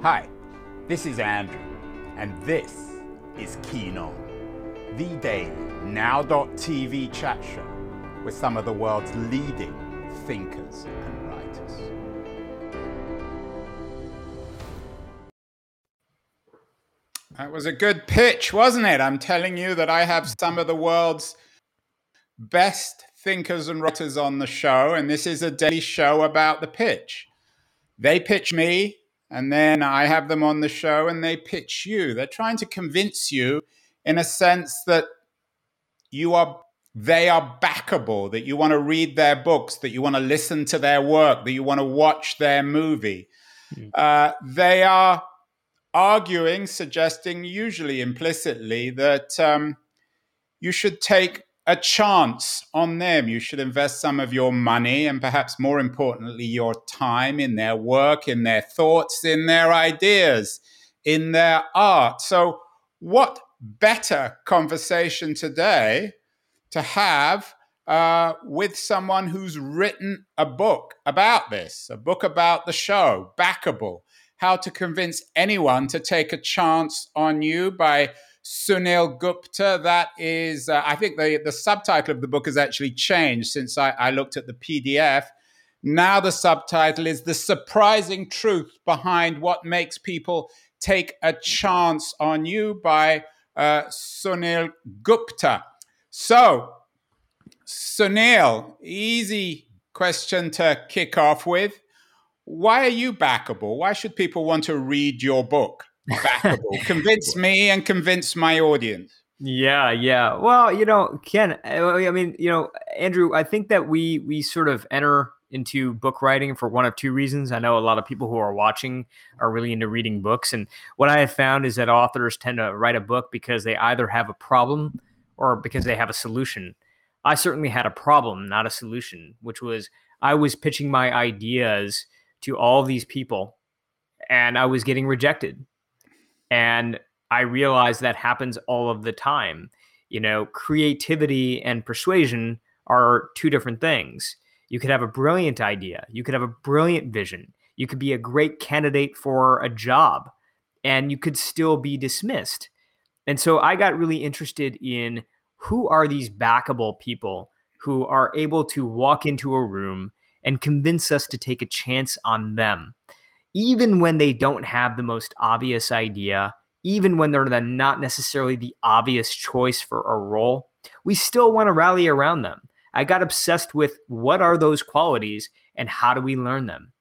Hi, this is Andrew, and this is Keen On, the daily now.tv chat show with some of the world's leading thinkers and writers. That was a good pitch, wasn't it? I'm telling you that I have some of the world's best thinkers and writers on the show, and this is a daily show about the pitch. They pitch me, and then I have them on the show and they pitch you. They're trying to convince you, in a sense, that you are they are backable, that you want to read their books, that you want to listen to their work, that you want to watch their movie. Mm. Uh, they are arguing, suggesting, usually implicitly, that um, you should take a chance on them. You should invest some of your money and perhaps more importantly, your time in their work, in their thoughts, in their ideas, in their art. So, what better conversation today to have uh, with someone who's written a book about this, a book about the show, Backable, how to convince anyone to take a chance on you by Sunil Gupta. That is, uh, I think the, the subtitle of the book has actually changed since I, I looked at the PDF. Now the subtitle is The Surprising Truth Behind What Makes People Take a Chance on You by uh, Sunil Gupta. So, Sunil, easy question to kick off with. Why are you backable? Why should people want to read your book? Backable. convince me and convince my audience. Yeah, yeah. Well, you know, Ken, I mean, you know, Andrew, I think that we we sort of enter into book writing for one of two reasons. I know a lot of people who are watching are really into reading books, and what I have found is that authors tend to write a book because they either have a problem or because they have a solution. I certainly had a problem, not a solution, which was I was pitching my ideas to all these people and I was getting rejected. And I realize that happens all of the time. You know, creativity and persuasion are two different things. You could have a brilliant idea, you could have a brilliant vision, you could be a great candidate for a job, and you could still be dismissed. And so I got really interested in who are these backable people who are able to walk into a room and convince us to take a chance on them even when they don't have the most obvious idea, even when they're the, not necessarily the obvious choice for a role, we still want to rally around them. I got obsessed with what are those qualities and how do we learn them?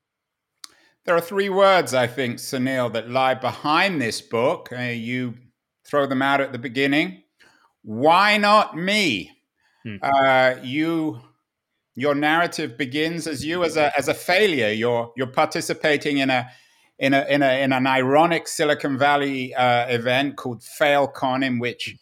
There are three words, I think, Sunil, that lie behind this book. Uh, you throw them out at the beginning. Why not me? Hmm. Uh, you your narrative begins as you as a as a failure. You're you're participating in a in a in a in an ironic Silicon Valley uh, event called FailCon, in which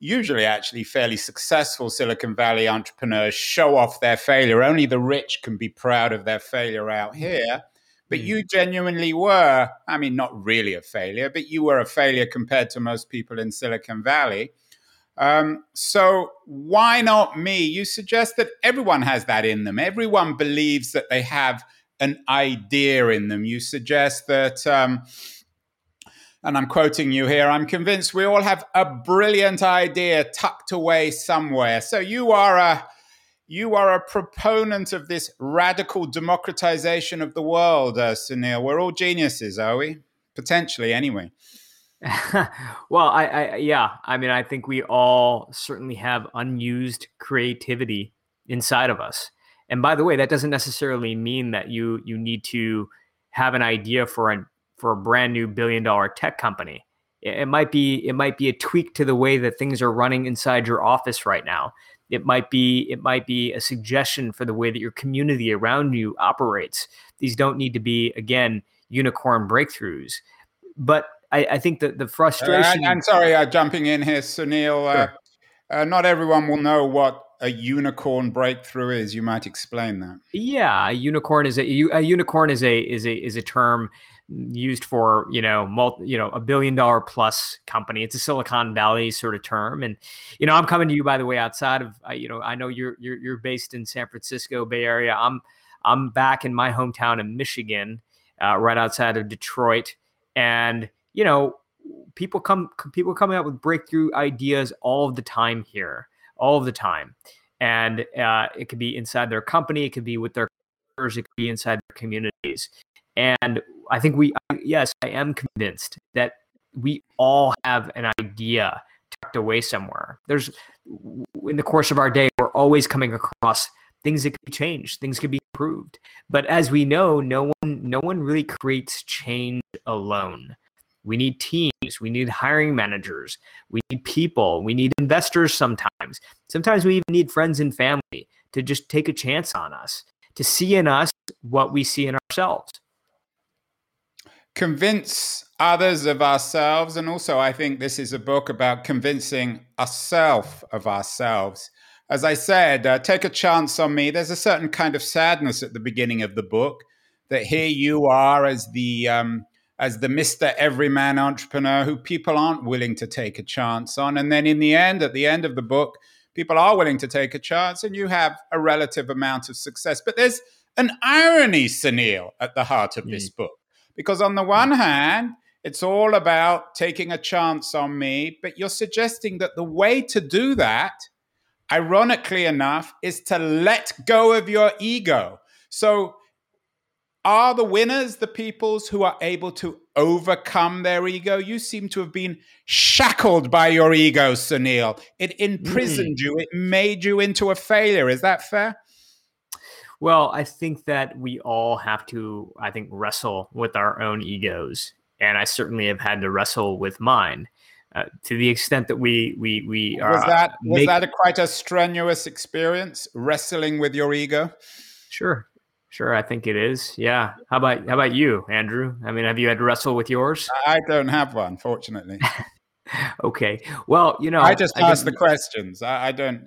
usually actually fairly successful Silicon Valley entrepreneurs show off their failure. Only the rich can be proud of their failure out here. But you genuinely were, I mean, not really a failure, but you were a failure compared to most people in Silicon Valley. Um, so why not me? You suggest that everyone has that in them. Everyone believes that they have an idea in them. You suggest that, um, and I'm quoting you here, I'm convinced we all have a brilliant idea tucked away somewhere. So you are a you are a proponent of this radical democratization of the world, uh, Sunil. We're all geniuses, are we? Potentially, anyway. well, I, I, yeah, I mean, I think we all certainly have unused creativity inside of us. And by the way, that doesn't necessarily mean that you you need to have an idea for a for a brand new billion dollar tech company. It, it might be it might be a tweak to the way that things are running inside your office right now. It might be it might be a suggestion for the way that your community around you operates. These don't need to be again unicorn breakthroughs. But I, I think that the frustration. Uh, I'm sorry, uh, jumping in here, Sunil. Uh, sure. Uh, not everyone will know what a unicorn breakthrough is. You might explain that. Yeah, a unicorn is a, a unicorn is a is a is a term used for you know multi, you know a billion dollar plus company. It's a Silicon Valley sort of term, and you know I'm coming to you by the way outside of you know I know you're you're you're based in San Francisco Bay Area. I'm I'm back in my hometown in Michigan, uh, right outside of Detroit And you know, people come people coming up with breakthrough ideas all of the time here, all of the time, and uh, it could be inside their company, it could be with their it could be inside their communities. And I think we, yes, I am convinced that we all have an idea tucked away somewhere. There's in the course of our day, we're always coming across things that could be changed, things could be improved. But as we know, no one no one really creates change alone. We need teams, we need hiring managers, we need people, we need investors sometimes. Sometimes we even need friends and family to just take a chance on us, to see in us what we see in ourselves. Convince others of ourselves. And also, I think this is a book about convincing ourselves of ourselves. As I said, uh, take a chance on me. There's a certain kind of sadness at the beginning of the book that here you are as the um, as the Mr. Everyman entrepreneur who people aren't willing to take a chance on. And then in the end, at the end of the book, people are willing to take a chance and you have a relative amount of success. But there's an irony, Sunil, at the heart of mm. this book. Because on the one hand, it's all about taking a chance on me. But you're suggesting that the way to do that, ironically enough, is to let go of your ego. So, are the winners the peoples who are able to overcome their ego? You seem to have been shackled by your ego, Sunil. It imprisoned mm. you, it made you into a failure. Is that fair? Well, I think that we all have to, I think, wrestle with our own egos and I certainly have had to wrestle with mine. Uh, to the extent that we we we are, was that was make, that a quite a strenuous experience wrestling with your ego? Sure, sure. I think it is. Yeah. How about how about you, Andrew? I mean, have you had to wrestle with yours? I don't have one, fortunately. okay. Well, you know, I just ask the questions. I, I don't.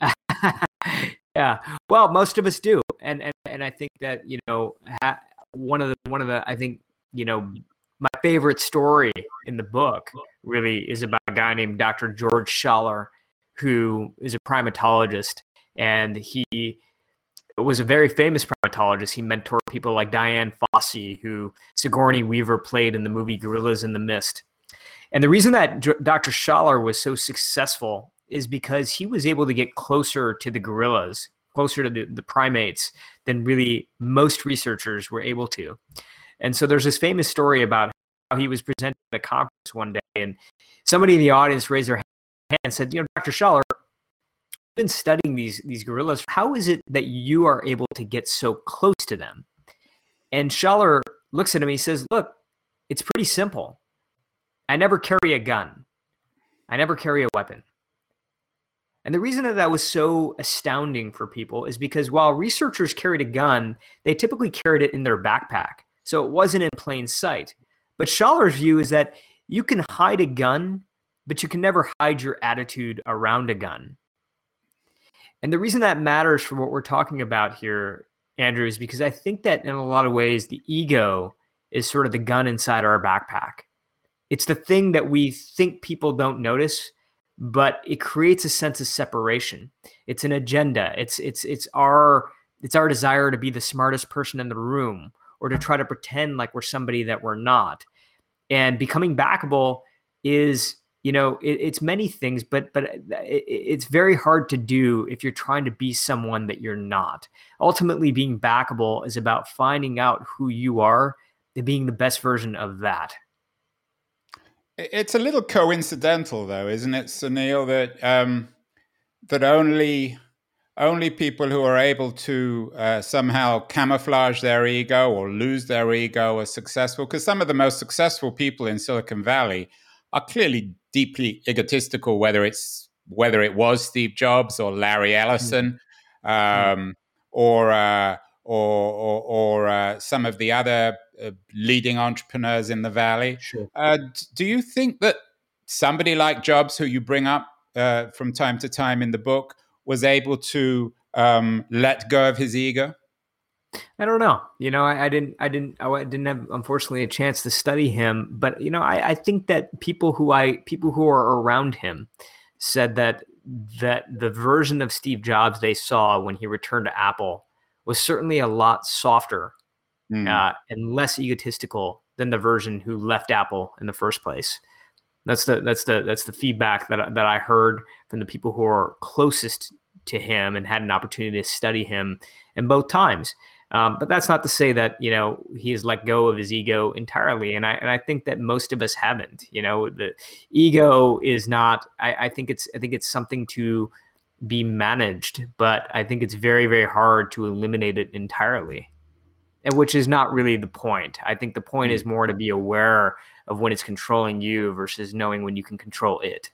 yeah. Well, most of us do, and and and I think that you know ha- one of the one of the I think you know my favorite story in the book really is about a guy named Dr. George Schaller, who is a primatologist, and he was a very famous primatologist. He mentored people like Dian Fossey, who Sigourney Weaver played in the movie Gorillas in the Mist. And the reason that Dr. Schaller was so successful is because he was able to get closer to the gorillas, closer to the, the primates than really most researchers were able to. And so there's this famous story about how he was presenting at a conference one day, and somebody in the audience raised their hand and said, "You know, Dr. Schaller, been studying these these gorillas. How is it that you are able to get so close to them?" And Schaller looks at him. He says, "Look, it's pretty simple. I never carry a gun. I never carry a weapon." And the reason that that was so astounding for people is because while researchers carried a gun, they typically carried it in their backpack. So it wasn't in plain sight. But Schaller's view is that you can hide a gun, but you can never hide your attitude around a gun. And the reason that matters for what we're talking about here, Andrew, is because I think that in a lot of ways, the ego is sort of the gun inside our backpack. It's the thing that we think people don't notice, but it creates a sense of separation. It's an agenda. It's it's it's our it's our desire to be the smartest person in the room or to try to pretend like we're somebody that we're not. And becoming backable is, you know, it, it's many things, but but it, it's very hard to do if you're trying to be someone that you're not. Ultimately, being backable is about finding out who you are and being the best version of that. It's a little coincidental, though, isn't it, Sunil, that um, that only only people who are able to uh, somehow camouflage their ego or lose their ego are successful. Because some of the most successful people in Silicon Valley are clearly deeply egotistical, whether it's whether it was Steve Jobs or Larry Ellison, mm. um, or, uh, or, or or uh, some of the other uh, leading entrepreneurs in the valley. Sure. Uh, do you think that somebody like Jobs, who you bring up uh, from time to time in the book, was able to um, let go of his ego? I don't know. You know, I, I, didn't, I didn't, I didn't have, unfortunately, a chance to study him. But you know, I, I think that people who I, people who are around him, said that that the version of Steve Jobs they saw when he returned to Apple was certainly a lot softer mm. uh, and less egotistical than the version who left Apple in the first place. That's the that's the that's the feedback that that I heard from the people who are closest to him and had an opportunity to study him in both times. Um, but that's not to say that you know he has let go of his ego entirely, and I and I think that most of us haven't. You know, the ego is not. I, I think it's I think it's something to be managed, but I think it's very very hard to eliminate it entirely, and which is not really the point. I think the point is more to be aware of when it's controlling you versus knowing when you can control it.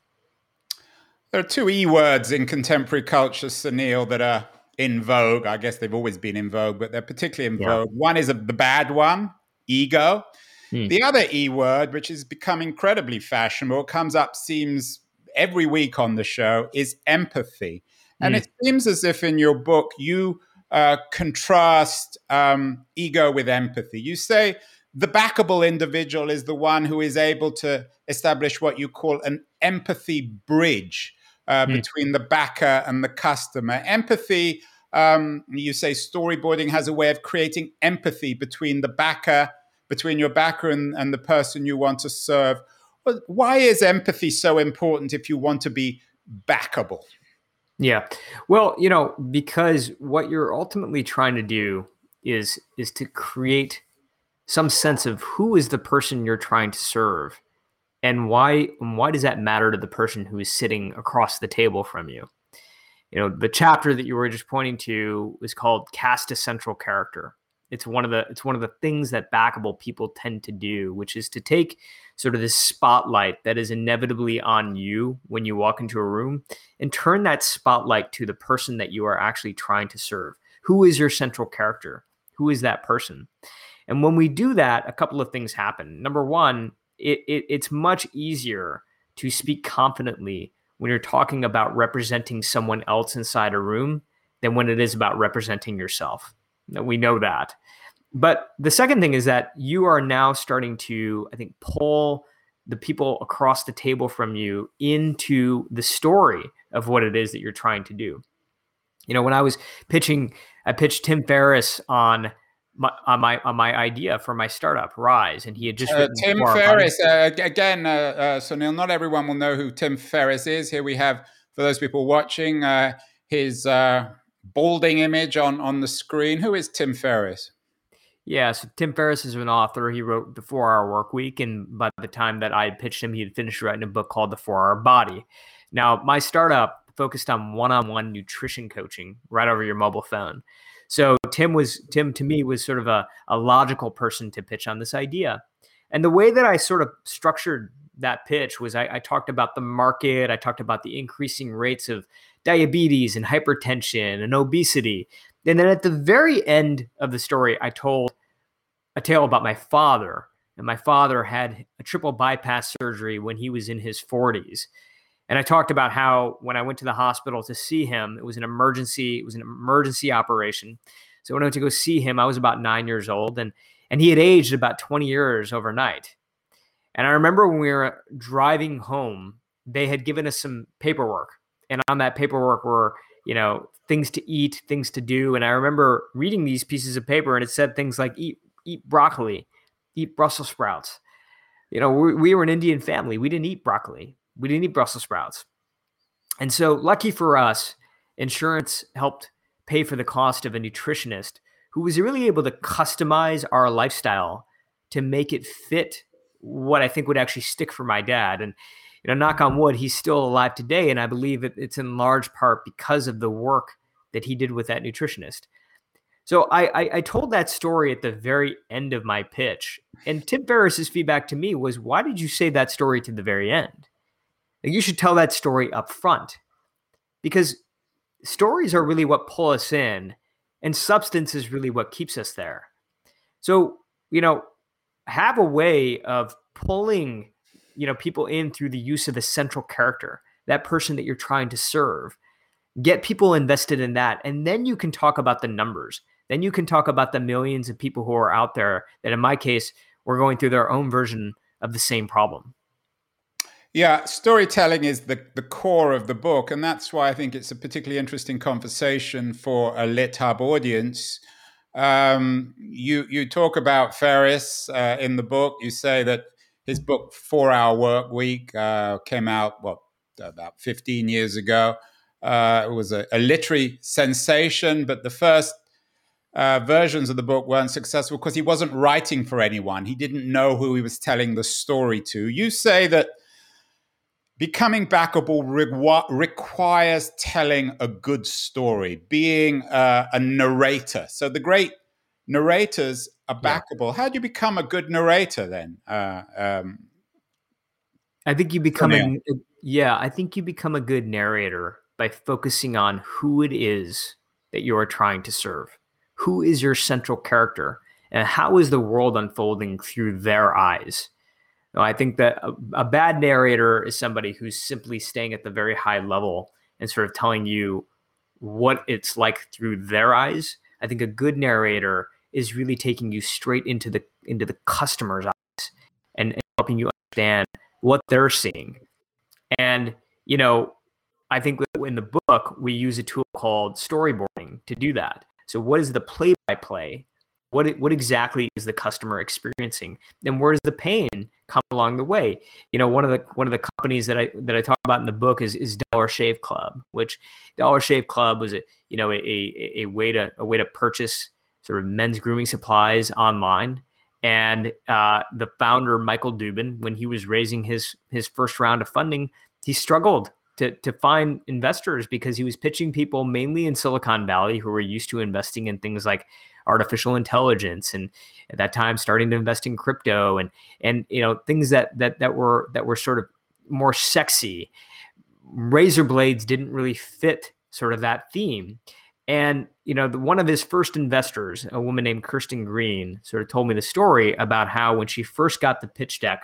There are two E words in contemporary culture, Sunil, that are in vogue. I guess they've always been in vogue, but they're particularly in yeah. vogue. One is a, the bad one, ego. Hmm. The other E word, which has become incredibly fashionable, comes up, seems every week on the show, is empathy. And hmm. it seems as if in your book you uh, contrast um, ego with empathy. You say the backable individual is the one who is able to establish what you call an empathy bridge uh, mm. between the backer and the customer. Empathy, um, you say storyboarding has a way of creating empathy between the backer, between your backer and, and the person you want to serve. But why is empathy so important if you want to be backable? Yeah. Well, you know, because what you're ultimately trying to do is is to create some sense of who is the person you're trying to serve and why why does that matter to the person who is sitting across the table from you? You know the chapter that you were just pointing to is called cast a central character. It's one of the it's one of the things that backable people tend to do which is to take sort of this spotlight that is inevitably on you when you walk into a room and turn that spotlight to the person that you are actually trying to serve. Who is your central character? Who is that person? And when we do that a couple of things happen. Number one it, it, it's much easier to speak confidently when you're talking about representing someone else inside a room than when it is about representing yourself. We know that. But the second thing is that you are now starting to, I think, pull the people across the table from you into the story of what it is that you're trying to do. You know, when I was pitching, I pitched Tim Ferriss on my, on my on my idea for my startup Rise, and he had just uh, Tim Ferriss uh, again. Uh, uh, Sunil, not everyone will know who Tim Ferriss is. Here we have for those people watching uh, his uh, balding image on on the screen. Who is Tim Ferriss? Yeah, so Tim Ferriss is an author. He wrote the Four Hour Work Week, and by the time that I pitched him, he had finished writing a book called The Four Hour Body. Now, my startup focused on one-on-one nutrition coaching right over your mobile phone. So Tim was Tim to me was sort of a, a logical person to pitch on this idea. And the way that I sort of structured that pitch was I, I talked about the market, I talked about the increasing rates of diabetes and hypertension and obesity. And then at the very end of the story, I told a tale about my father. And my father had a triple bypass surgery when he was in his 40s. And I talked about how when I went to the hospital to see him, it was an emergency, it was an emergency operation. So when I went to go see him, I was about nine years old and and he had aged about 20 years overnight. And I remember when we were driving home, they had given us some paperwork. And on that paperwork were, you know, things to eat, things to do. And I remember reading these pieces of paper and it said things like eat eat broccoli, eat Brussels sprouts. You know, we, we were an Indian family. We didn't eat broccoli we didn't eat Brussels sprouts. And so, lucky for us, insurance helped pay for the cost of a nutritionist who was really able to customize our lifestyle to make it fit what I think would actually stick for my dad. And, you know, knock on wood, he's still alive today. And I believe it's in large part because of the work that he did with that nutritionist. So I, I, I told that story at the very end of my pitch. And Tim Ferriss's feedback to me was, why did you say that story to the very end? You should tell that story up front because stories are really what pull us in and substance is really what keeps us there. So, you know, have a way of pulling, you know, people in through the use of a central character, that person that you're trying to serve. Get people invested in that and then you can talk about the numbers. Then you can talk about the millions of people who are out there that in my case were going through their own version of the same problem. Yeah, storytelling is the, the core of the book. And that's why I think it's a particularly interesting conversation for a Lit Hub audience. Um, you you talk about Ferriss uh, in the book. You say that his book Four Hour Work Week uh, came out what about 15 years ago. Uh, it was a, a, literary sensation, but the first uh, versions of the book weren't successful because he wasn't writing for anyone. He didn't know who he was telling the story to. You say that becoming backable re- requires telling a good story, being uh, a narrator. So the great narrators are backable. Yeah. How do you become a good narrator then? Uh, um, I think you become a, yeah, I think you become a good narrator by focusing on who it is that you are trying to serve. Who is your central character and how is the world unfolding through their eyes? I think that a, a bad narrator is somebody who's simply staying at the very high level and sort of telling you what it's like through their eyes. I think a good narrator is really taking you straight into the into the customer's eyes and, and helping you understand what they're seeing. And you know, I think in the book we use a tool called storyboarding to do that. So what is the play by play what what exactly is the customer experiencing, and where does the pain come along the way? You know, one of the one of the companies that I that I talk about in the book is is Dollar Shave Club, which Dollar Shave Club was a you know a, a, a way to a way to purchase sort of men's grooming supplies online. And uh, the founder Michael Dubin, when he was raising his his first round of funding, he struggled to to find investors because he was pitching people mainly in Silicon Valley who were used to investing in things like artificial intelligence and at that time starting to invest in crypto and and you know things that that that were that were sort of more sexy. Razor blades didn't really fit sort of that theme. And you know the, one of his first investors a woman named Kirsten Green sort of told me the story about how when she first got the pitch deck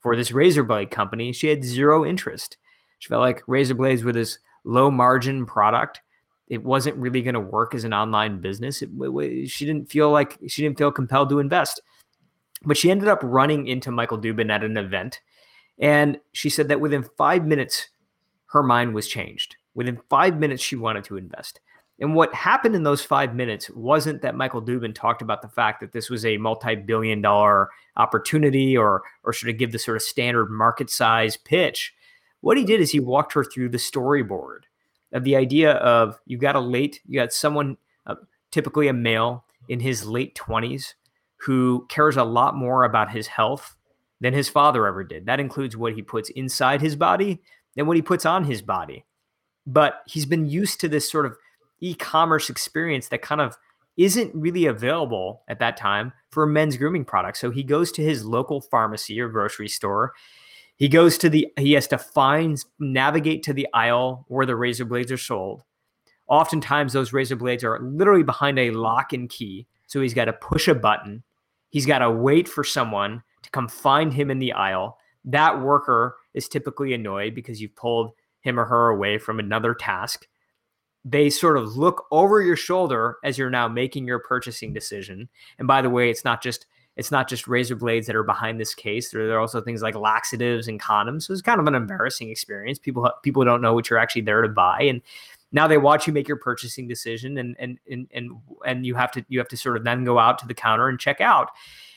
for this razor blade company she had zero interest. She felt like razor blades were this low margin product it wasn't really going to work as an online business. It, it, she didn't feel like she didn't feel compelled to invest. But she ended up running into Michael Dubin at an event. And she said that within five minutes, her mind was changed. Within five minutes, she wanted to invest. And what happened in those five minutes wasn't that Michael Dubin talked about the fact that this was a multi-billion dollar opportunity or or should have give the sort of standard market size pitch. What he did is he walked her through the storyboard of the idea of you've got a late, you got someone, uh, typically a male in his late 20s, who cares a lot more about his health than his father ever did. That includes what he puts inside his body and what he puts on his body. But he's been used to this sort of e commerce experience that kind of isn't really available at that time for men's grooming products. So he goes to his local pharmacy or grocery store he goes to the he has to find navigate to the aisle where the razor blades are sold. Oftentimes those razor blades are literally behind a lock and key. So he's got to push a button. He's got to wait for someone to come find him in the aisle. That worker is typically annoyed because you've pulled him or her away from another task. They sort of look over your shoulder as you're now making your purchasing decision. And by the way, it's not just it's not just razor blades that are behind this case. There, are also things like laxatives and condoms. So it's kind of an embarrassing experience. People people don't know what you're actually there to buy, and now they watch you make your purchasing decision, and and and and and you have to you have to sort of then go out to the counter and check out.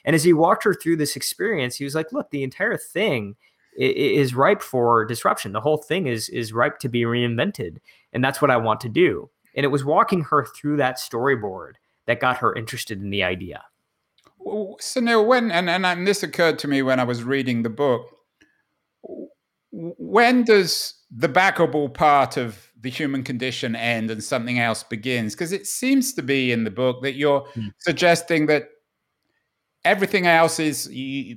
And as he walked her through this experience, he was like, "Look, the entire thing." is ripe for disruption. The whole thing is is ripe to be reinvented, and that's what I want to do. And it was walking her through that storyboard that got her interested in the idea. So now, when and, and and this occurred to me when I was reading the book. When does the backable part of the human condition end and something else begins? Because it seems to be in the book that you're mm. suggesting that everything else is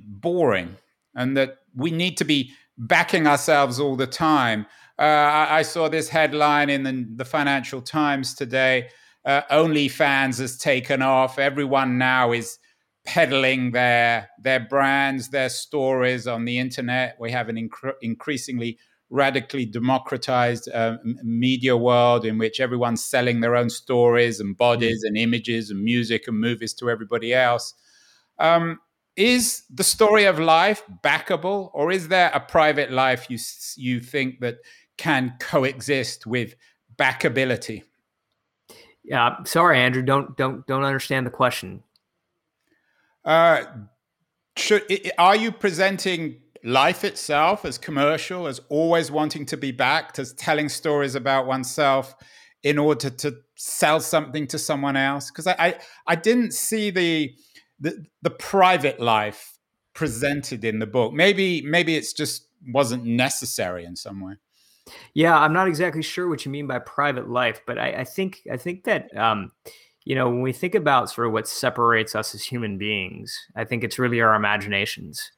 boring and that we need to be backing ourselves all the time. Uh, I, I, saw this headline in the, the Financial Times today. Uh, OnlyFans has taken off. Everyone now is peddling their their brands, their stories on the internet. We have an inc- increasingly radically democratized uh, media world in which everyone's selling their own stories and bodies mm. and images and music and movies to everybody else. Um, is the story of life backable, or is there a private life you you think that can coexist with backability? Yeah, sorry, Andrew. Don't don't don't understand the question. Uh, should are you presenting life itself as commercial, as always wanting to be backed, as telling stories about oneself in order to sell something to someone else? Because I, I I didn't see the the the private life presented in the book. Maybe maybe it's just wasn't necessary in some way. Yeah, I'm not exactly sure what you mean by private life, but I, I think I think that um, you know when we think about sort of what separates us as human beings, I think it's really our imaginations.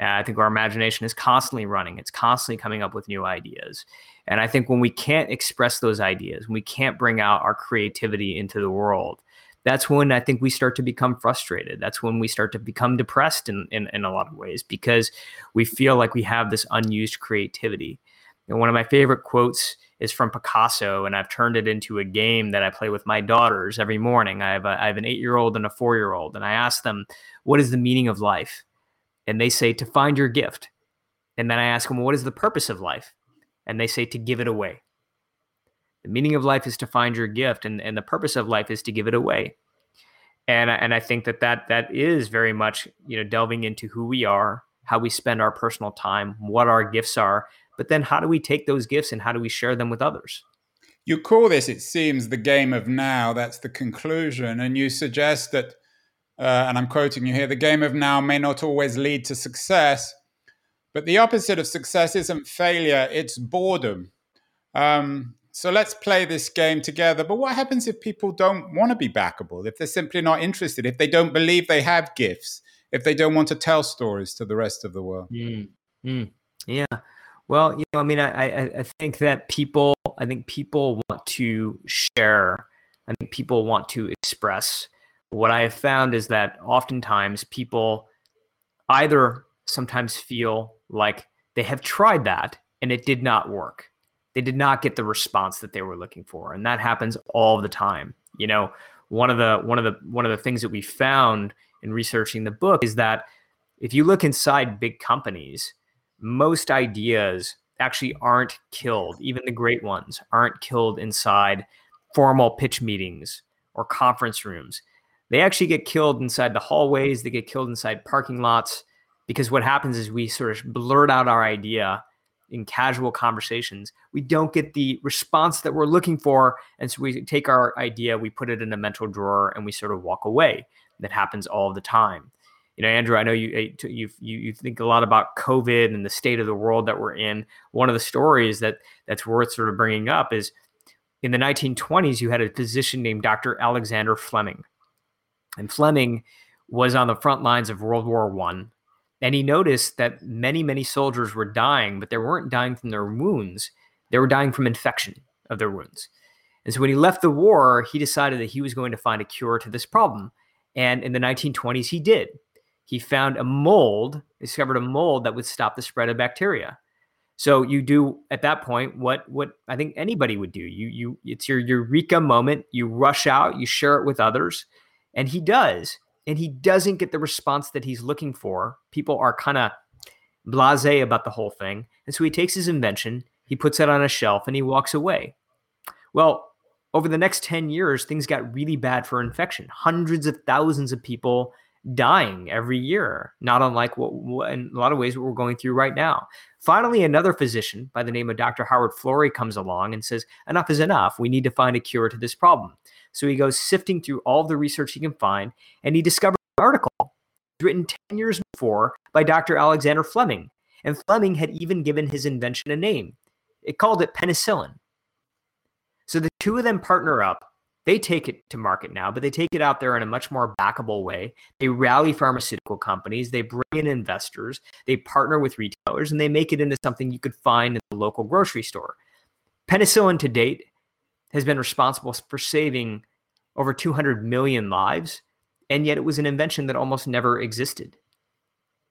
I think our imagination is constantly running; it's constantly coming up with new ideas. And I think when we can't express those ideas, when we can't bring out our creativity into the world, that's when I think we start to become frustrated. That's when we start to become depressed in, in, in a lot of ways because we feel like we have this unused creativity. And one of my favorite quotes is from Picasso, and I've turned it into a game that I play with my daughters every morning. I have, a, I have an eight year old and a four year old, and I ask them, What is the meaning of life? And they say, To find your gift. And then I ask them, What is the purpose of life? And they say, To give it away. The meaning of life is to find your gift, and, and the purpose of life is to give it away. And, and I think that, that that is very much you know delving into who we are, how we spend our personal time, what our gifts are, but then how do we take those gifts and how do we share them with others? You call this, it seems, the game of now. That's the conclusion. And you suggest that, uh, and I'm quoting you here, the game of now may not always lead to success, but the opposite of success isn't failure, it's boredom. Um, so let's play this game together. But what happens if people don't want to be backable, if they're simply not interested, if they don't believe they have gifts, if they don't want to tell stories to the rest of the world? Mm, mm, yeah. Well, you know, I mean, I, I, I think that people, I think people want to share. I think people want to express. What I have found is that oftentimes people either sometimes feel like they have tried that and it did not work. They did not get the response that they were looking for, and that happens all the time. You know, one of the one of the one of the things that we found in researching the book is that if you look inside big companies, most ideas actually aren't killed. Even the great ones aren't killed inside formal pitch meetings or conference rooms. They actually get killed inside the hallways, they get killed inside parking lots because what happens is we sort of blurt out our idea in casual conversations. We don't get the response that we're looking for. And so we take our idea, we put it in a mental drawer, and we sort of walk away. That happens all the time you know, Andrew, I know you eh, you you you think a lot about COVID and the state of the world that we're in. One of the stories that that's worth sort of bringing up is in the 1920s, you had a physician named Dr. Alexander Fleming, and Fleming was on the front lines of World War One, and he noticed that many many soldiers were dying, but they weren't dying from their wounds; they were dying from infection of their wounds. And so when he left the war, he decided that he was going to find a cure to this problem. And in the 1920s, he did he found a mold, discovered a mold that would stop the spread of bacteria. So you do at that point what what I think anybody would do. You you it's your eureka moment. You rush out, you share it with others, and he does. And he doesn't get the response that he's looking for. People are kind of blasé about the whole thing. And so he takes his invention, he puts it on a shelf, and he walks away. Well, over the next 10 years, things got really bad for infection. Hundreds of thousands of people dying every year, not unlike what, what, in a lot of ways what we're going through right now. Finally, another physician by the name of Dr. Howard Florey comes along and says, Enough is enough. We need to find a cure to this problem. So he goes sifting through all the research he can find, and he discovers an article written 10 years before by Dr. Alexander Fleming. And Fleming had even given his invention a name. It called it penicillin. So the two of them partner up they take it to market now, but they take it out there in a much more backable way. They rally pharmaceutical companies, they bring in investors, they partner with retailers, and they make it into something you could find in the local grocery store. Penicillin to date has been responsible for saving over 200 million lives, and yet it was an invention that almost never existed.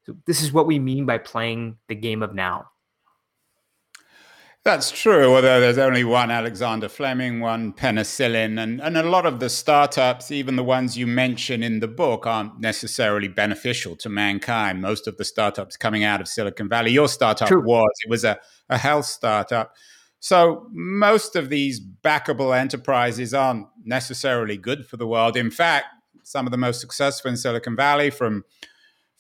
So, this is what we mean by playing the game of now. That's true, although there's only one Alexander Fleming, one penicillin, and, and a lot of the startups, even the ones you mention in the book, aren't necessarily beneficial to mankind. Most of the startups coming out of Silicon Valley, your startup true. was, it was a, a health startup. So most of these backable enterprises aren't necessarily good for the world. In fact, some of the most successful in Silicon Valley, from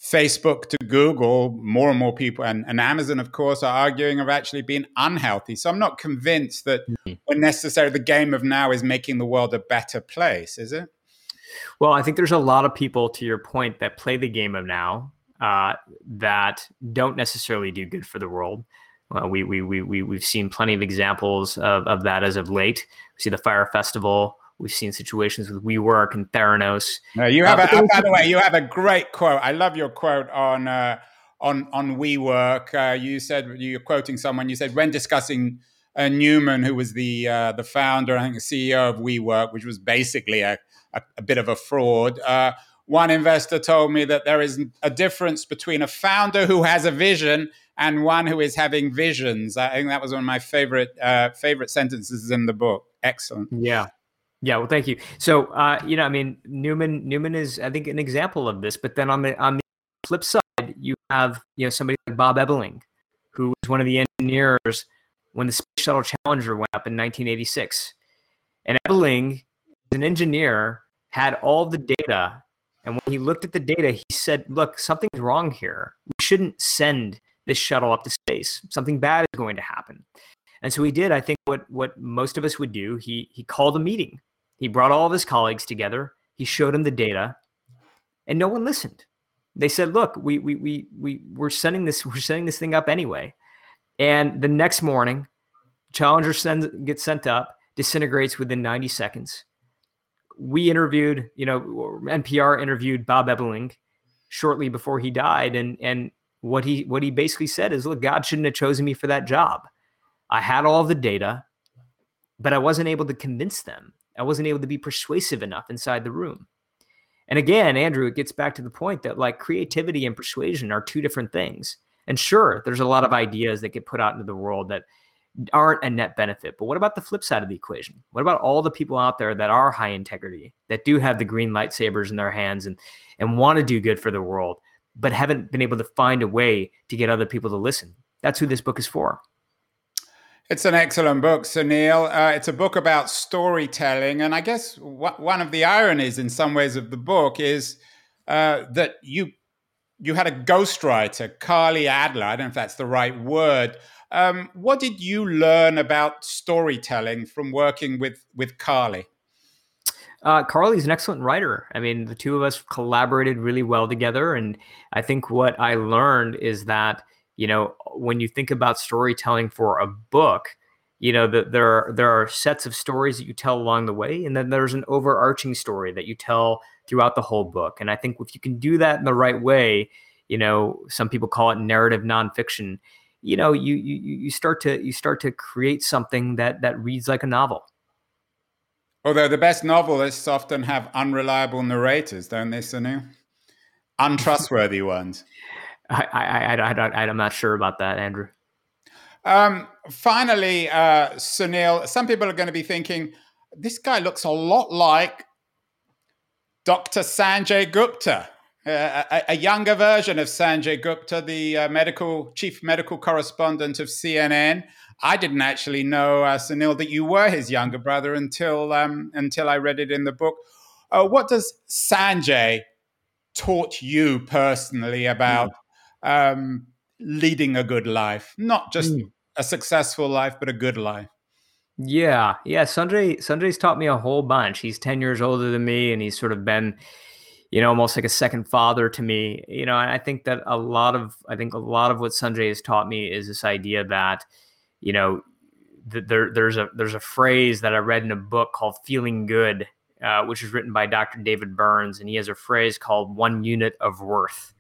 Facebook to Google, more and more people, and, and Amazon, of course, are arguing of actually being unhealthy. So I'm not convinced that mm-hmm. necessarily the game of now is making the world a better place, is it? Well, I think there's a lot of people, to your point, that play the game of now uh, that don't necessarily do good for the world. Uh, we, we, we, we, we've seen plenty of examples of, of that as of late. We see the Fire Festival. We've seen situations with WeWork and Theranos. No, you have, uh, a, by the way, you have a great quote. I love your quote on uh, on on WeWork. Uh, you said you're quoting someone. You said when discussing uh, Neumann, who was the uh, the founder, I think, the CEO of WeWork, which was basically a a, a bit of a fraud. Uh, one investor told me that there is a difference between a founder who has a vision and one who is having visions. I think that was one of my favorite favorite sentences in the book. Excellent. Yeah. Yeah, well, thank you. So, uh, you know, I mean, Newman Neumann is, I think, an example of this. But then on the on the flip side, you have you know somebody like Bob Ebeling, who was one of the engineers when the Space Shuttle Challenger went up in 1986. And Ebeling, an engineer, had all the data, and when he looked at the data, he said, "Look, something's wrong here. We shouldn't send this shuttle up to space. Something bad is going to happen." And so he did, I think, what what most of us would do. He he called a meeting he brought all of his colleagues together. He showed them the data, and no one listened. They said, "Look, we we we we we're sending this we're sending this thing up anyway." And the next morning, Challenger sends gets sent up, disintegrates within 90 seconds. We interviewed, you know, NPR interviewed Bob Ebeling shortly before he died, and and what he what he basically said is, "Look, God shouldn't have chosen me for that job. I had all the data, but I wasn't able to convince them." I wasn't able to be persuasive enough inside the room. And again, Andrew, it gets back to the point that like creativity and persuasion are two different things. And sure, there's a lot of ideas that get put out into the world that aren't a net benefit. But what about the flip side of the equation? What about all the people out there that are high integrity, that do have the green lightsabers in their hands and and want to do good for the world, but haven't been able to find a way to get other people to listen? That's who this book is for. It's an excellent book, Sunil. Uh, it's a book about storytelling. And I guess wh- one of the ironies in some ways of the book is uh, that you you had a ghostwriter, Carlye Adler. I don't know if that's the right word. Um, what did you learn about storytelling from working with, with Carlye? Uh, Carlye's an excellent writer. I mean, the two of us collaborated really well together. And I think what I learned is that you know when you think about storytelling for a book you know that there are there are sets of stories that you tell along the way and then there's an overarching story that you tell throughout the whole book. And i think if you can do that in the right way you know some people call it narrative nonfiction you know you you you start to you start to create something that that reads like a novel. Although the best novelists often have unreliable narrators don't they Sunil? untrustworthy ones I, I, I, I, I'm not sure about that, Andrew. Um, finally, uh, Sunil, some people are going to be thinking this guy looks a lot like Dr. Sanjay Gupta, uh, a, a, younger version of Sanjay Gupta, the uh, medical chief medical correspondent of CNN. I didn't actually know, uh, Sunil, that you were his younger brother until um, until I read it in the book. Uh, what does Sanjay taught you personally about um, leading a good life, not just mm. a successful life, but a good life. Yeah, yeah. Sanjay Sanjay's taught me a whole bunch. He's ten years older than me, and he's sort of been, you know, almost like a second father to me. You know, and I think that a lot of I think a lot of what Sanjay has taught me is this idea that, you know, that there there's a there's a phrase that I read in a book called "Feeling Good," uh, which is written by Dr. David Burns, and he has a phrase called "one unit of worth."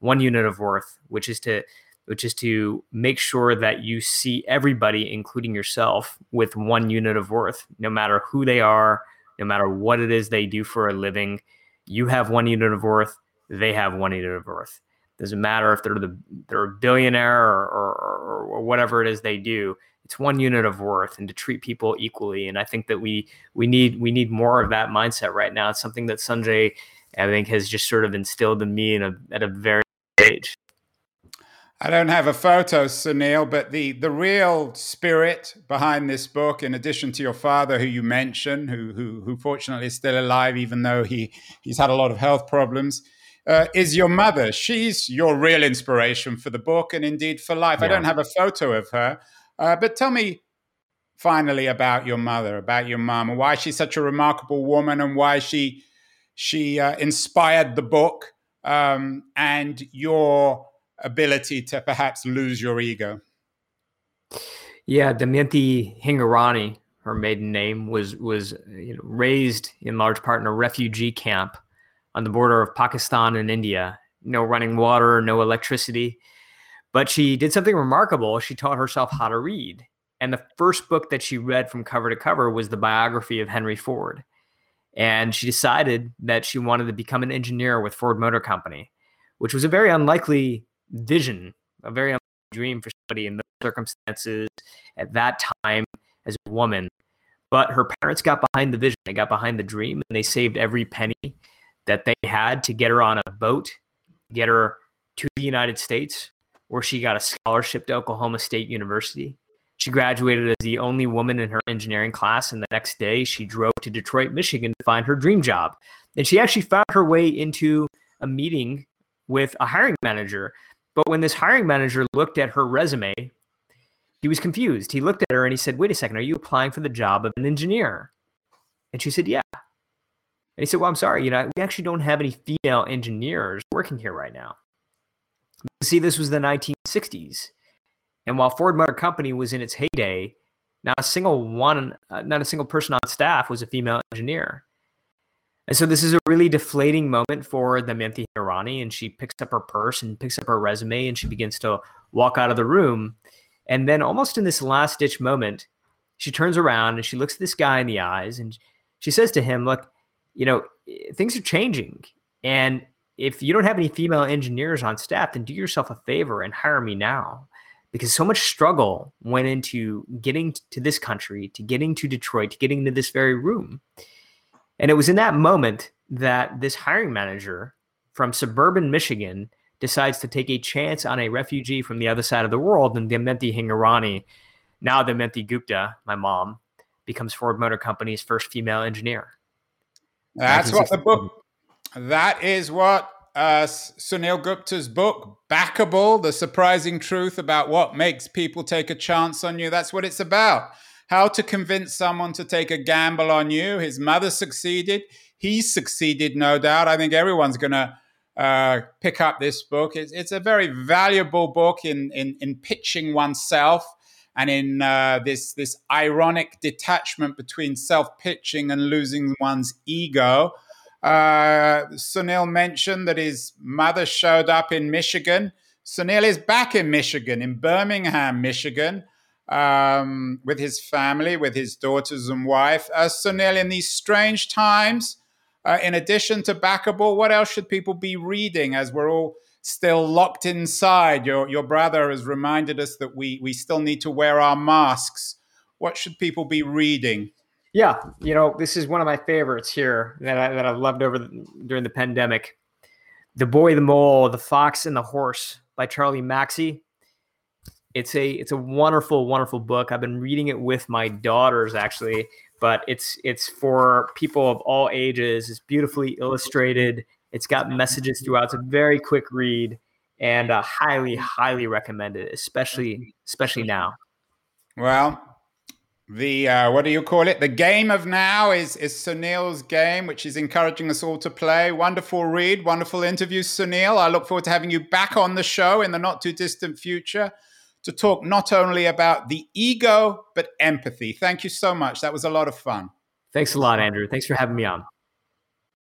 One unit of worth, which is to which is to make sure that you see everybody, including yourself, with one unit of worth, no matter who they are, no matter what it is they do for a living. You have one unit of worth, they have one unit of worth. Doesn't matter if they're the they're a billionaire or, or, or whatever it is they do. It's one unit of worth, and to treat people equally. And I think that we we need we need more of that mindset right now. It's something that Sanjay I think has just sort of instilled in me in a, at a very age. I don't have a photo, Sunil, but the, the real spirit behind this book, in addition to your father, who you mentioned, who, who, who fortunately is still alive, even though he, he's had a lot of health problems, uh, is your mother. She's your real inspiration for the book and indeed for life. Yeah. I don't have a photo of her, uh, but tell me finally about your mother, about your mom, why she's such a remarkable woman and why she, she uh, inspired the book um, and your ability to perhaps lose your ego. Yeah, Damayanti Hingorani, her maiden name, was was you know, raised in large part in a refugee camp on the border of Pakistan and India. No running water, no electricity. But she did something remarkable. She taught herself how to read. And the first book that she read from cover to cover was the biography of Henry Ford. And she decided that she wanted to become an engineer with Ford Motor Company, which was a very unlikely vision, a very unlikely dream for somebody in those circumstances at that time as a woman. But her parents got behind the vision, they got behind the dream, and they saved every penny that they had to get her on a boat, get her to the United States, where she got a scholarship to Oklahoma State University. She graduated as the only woman in her engineering class, and the next day she drove to Detroit, Michigan to find her dream job. And she actually found her way into a meeting with a hiring manager. But when this hiring manager looked at her resume, he was confused. He looked at her and he said, Wait a second, are you applying for the job of an engineer? And she said, Yeah. And he said, Well, I'm sorry, you know, we actually don't have any female engineers working here right now. See, this was the 1960s. And while Ford Motor Company was in its heyday, not a single one, uh, not a single person on staff was a female engineer. And so this is a really deflating moment for the Damayanti Hingorani, and she picks up her purse and picks up her resume and she begins to walk out of the room. And then, almost in this last ditch moment, she turns around and she looks this guy in the eyes and she says to him, Look, you know, things are changing. And if you don't have any female engineers on staff, then do yourself a favor and hire me now because so much struggle went into getting to this country, to getting to Detroit, to getting to this very room. And it was in that moment that this hiring manager from suburban Michigan decides to take a chance on a refugee from the other side of the world, and Damayanti Hingorani, now Damayanti Gupta, my mom, becomes Ford Motor Company's first female engineer. That's what the book. That is what uh, Sunil Gupta's book, Backable The Surprising Truth About What Makes People Take a Chance on You. That's what it's about. How to convince someone to take a gamble on you. His mother succeeded. He succeeded, no doubt. I think everyone's going to uh, pick up this book. It's, it's, a very valuable book in, in, in pitching oneself and in uh, this, this ironic detachment between self pitching and losing one's ego. Uh, Sunil mentioned that his mother showed up in Michigan. Sunil is back in Michigan, in Birmingham, Michigan, um, with his family, with his daughters and wife. Uh, Sunil, in these strange times, uh, in addition to Backable, what else should people be reading as we're all still locked inside? Your, your brother has reminded us that we, we still need to wear our masks. What should people be reading? Yeah, you know, this is one of my favorites here that I, that I've loved over the, during the pandemic. The Boy, the Mole, the Fox, and the Horse by Charlie Mackesy. It's a it's a wonderful, wonderful book. I've been reading it with my daughters actually, but it's it's for people of all ages. It's beautifully illustrated. It's got messages throughout. It's a very quick read, and uh, highly, highly recommended, especially especially now. Well, the uh, what do you call it? The game of now is is Sunil's game, which is encouraging us all to play. Wonderful read, wonderful interview, Sunil. I look forward to having you back on the show in the not too distant future to talk not only about the ego but empathy. Thank you so much. That was a lot of fun. Thanks a lot, Andrew. Thanks for having me on.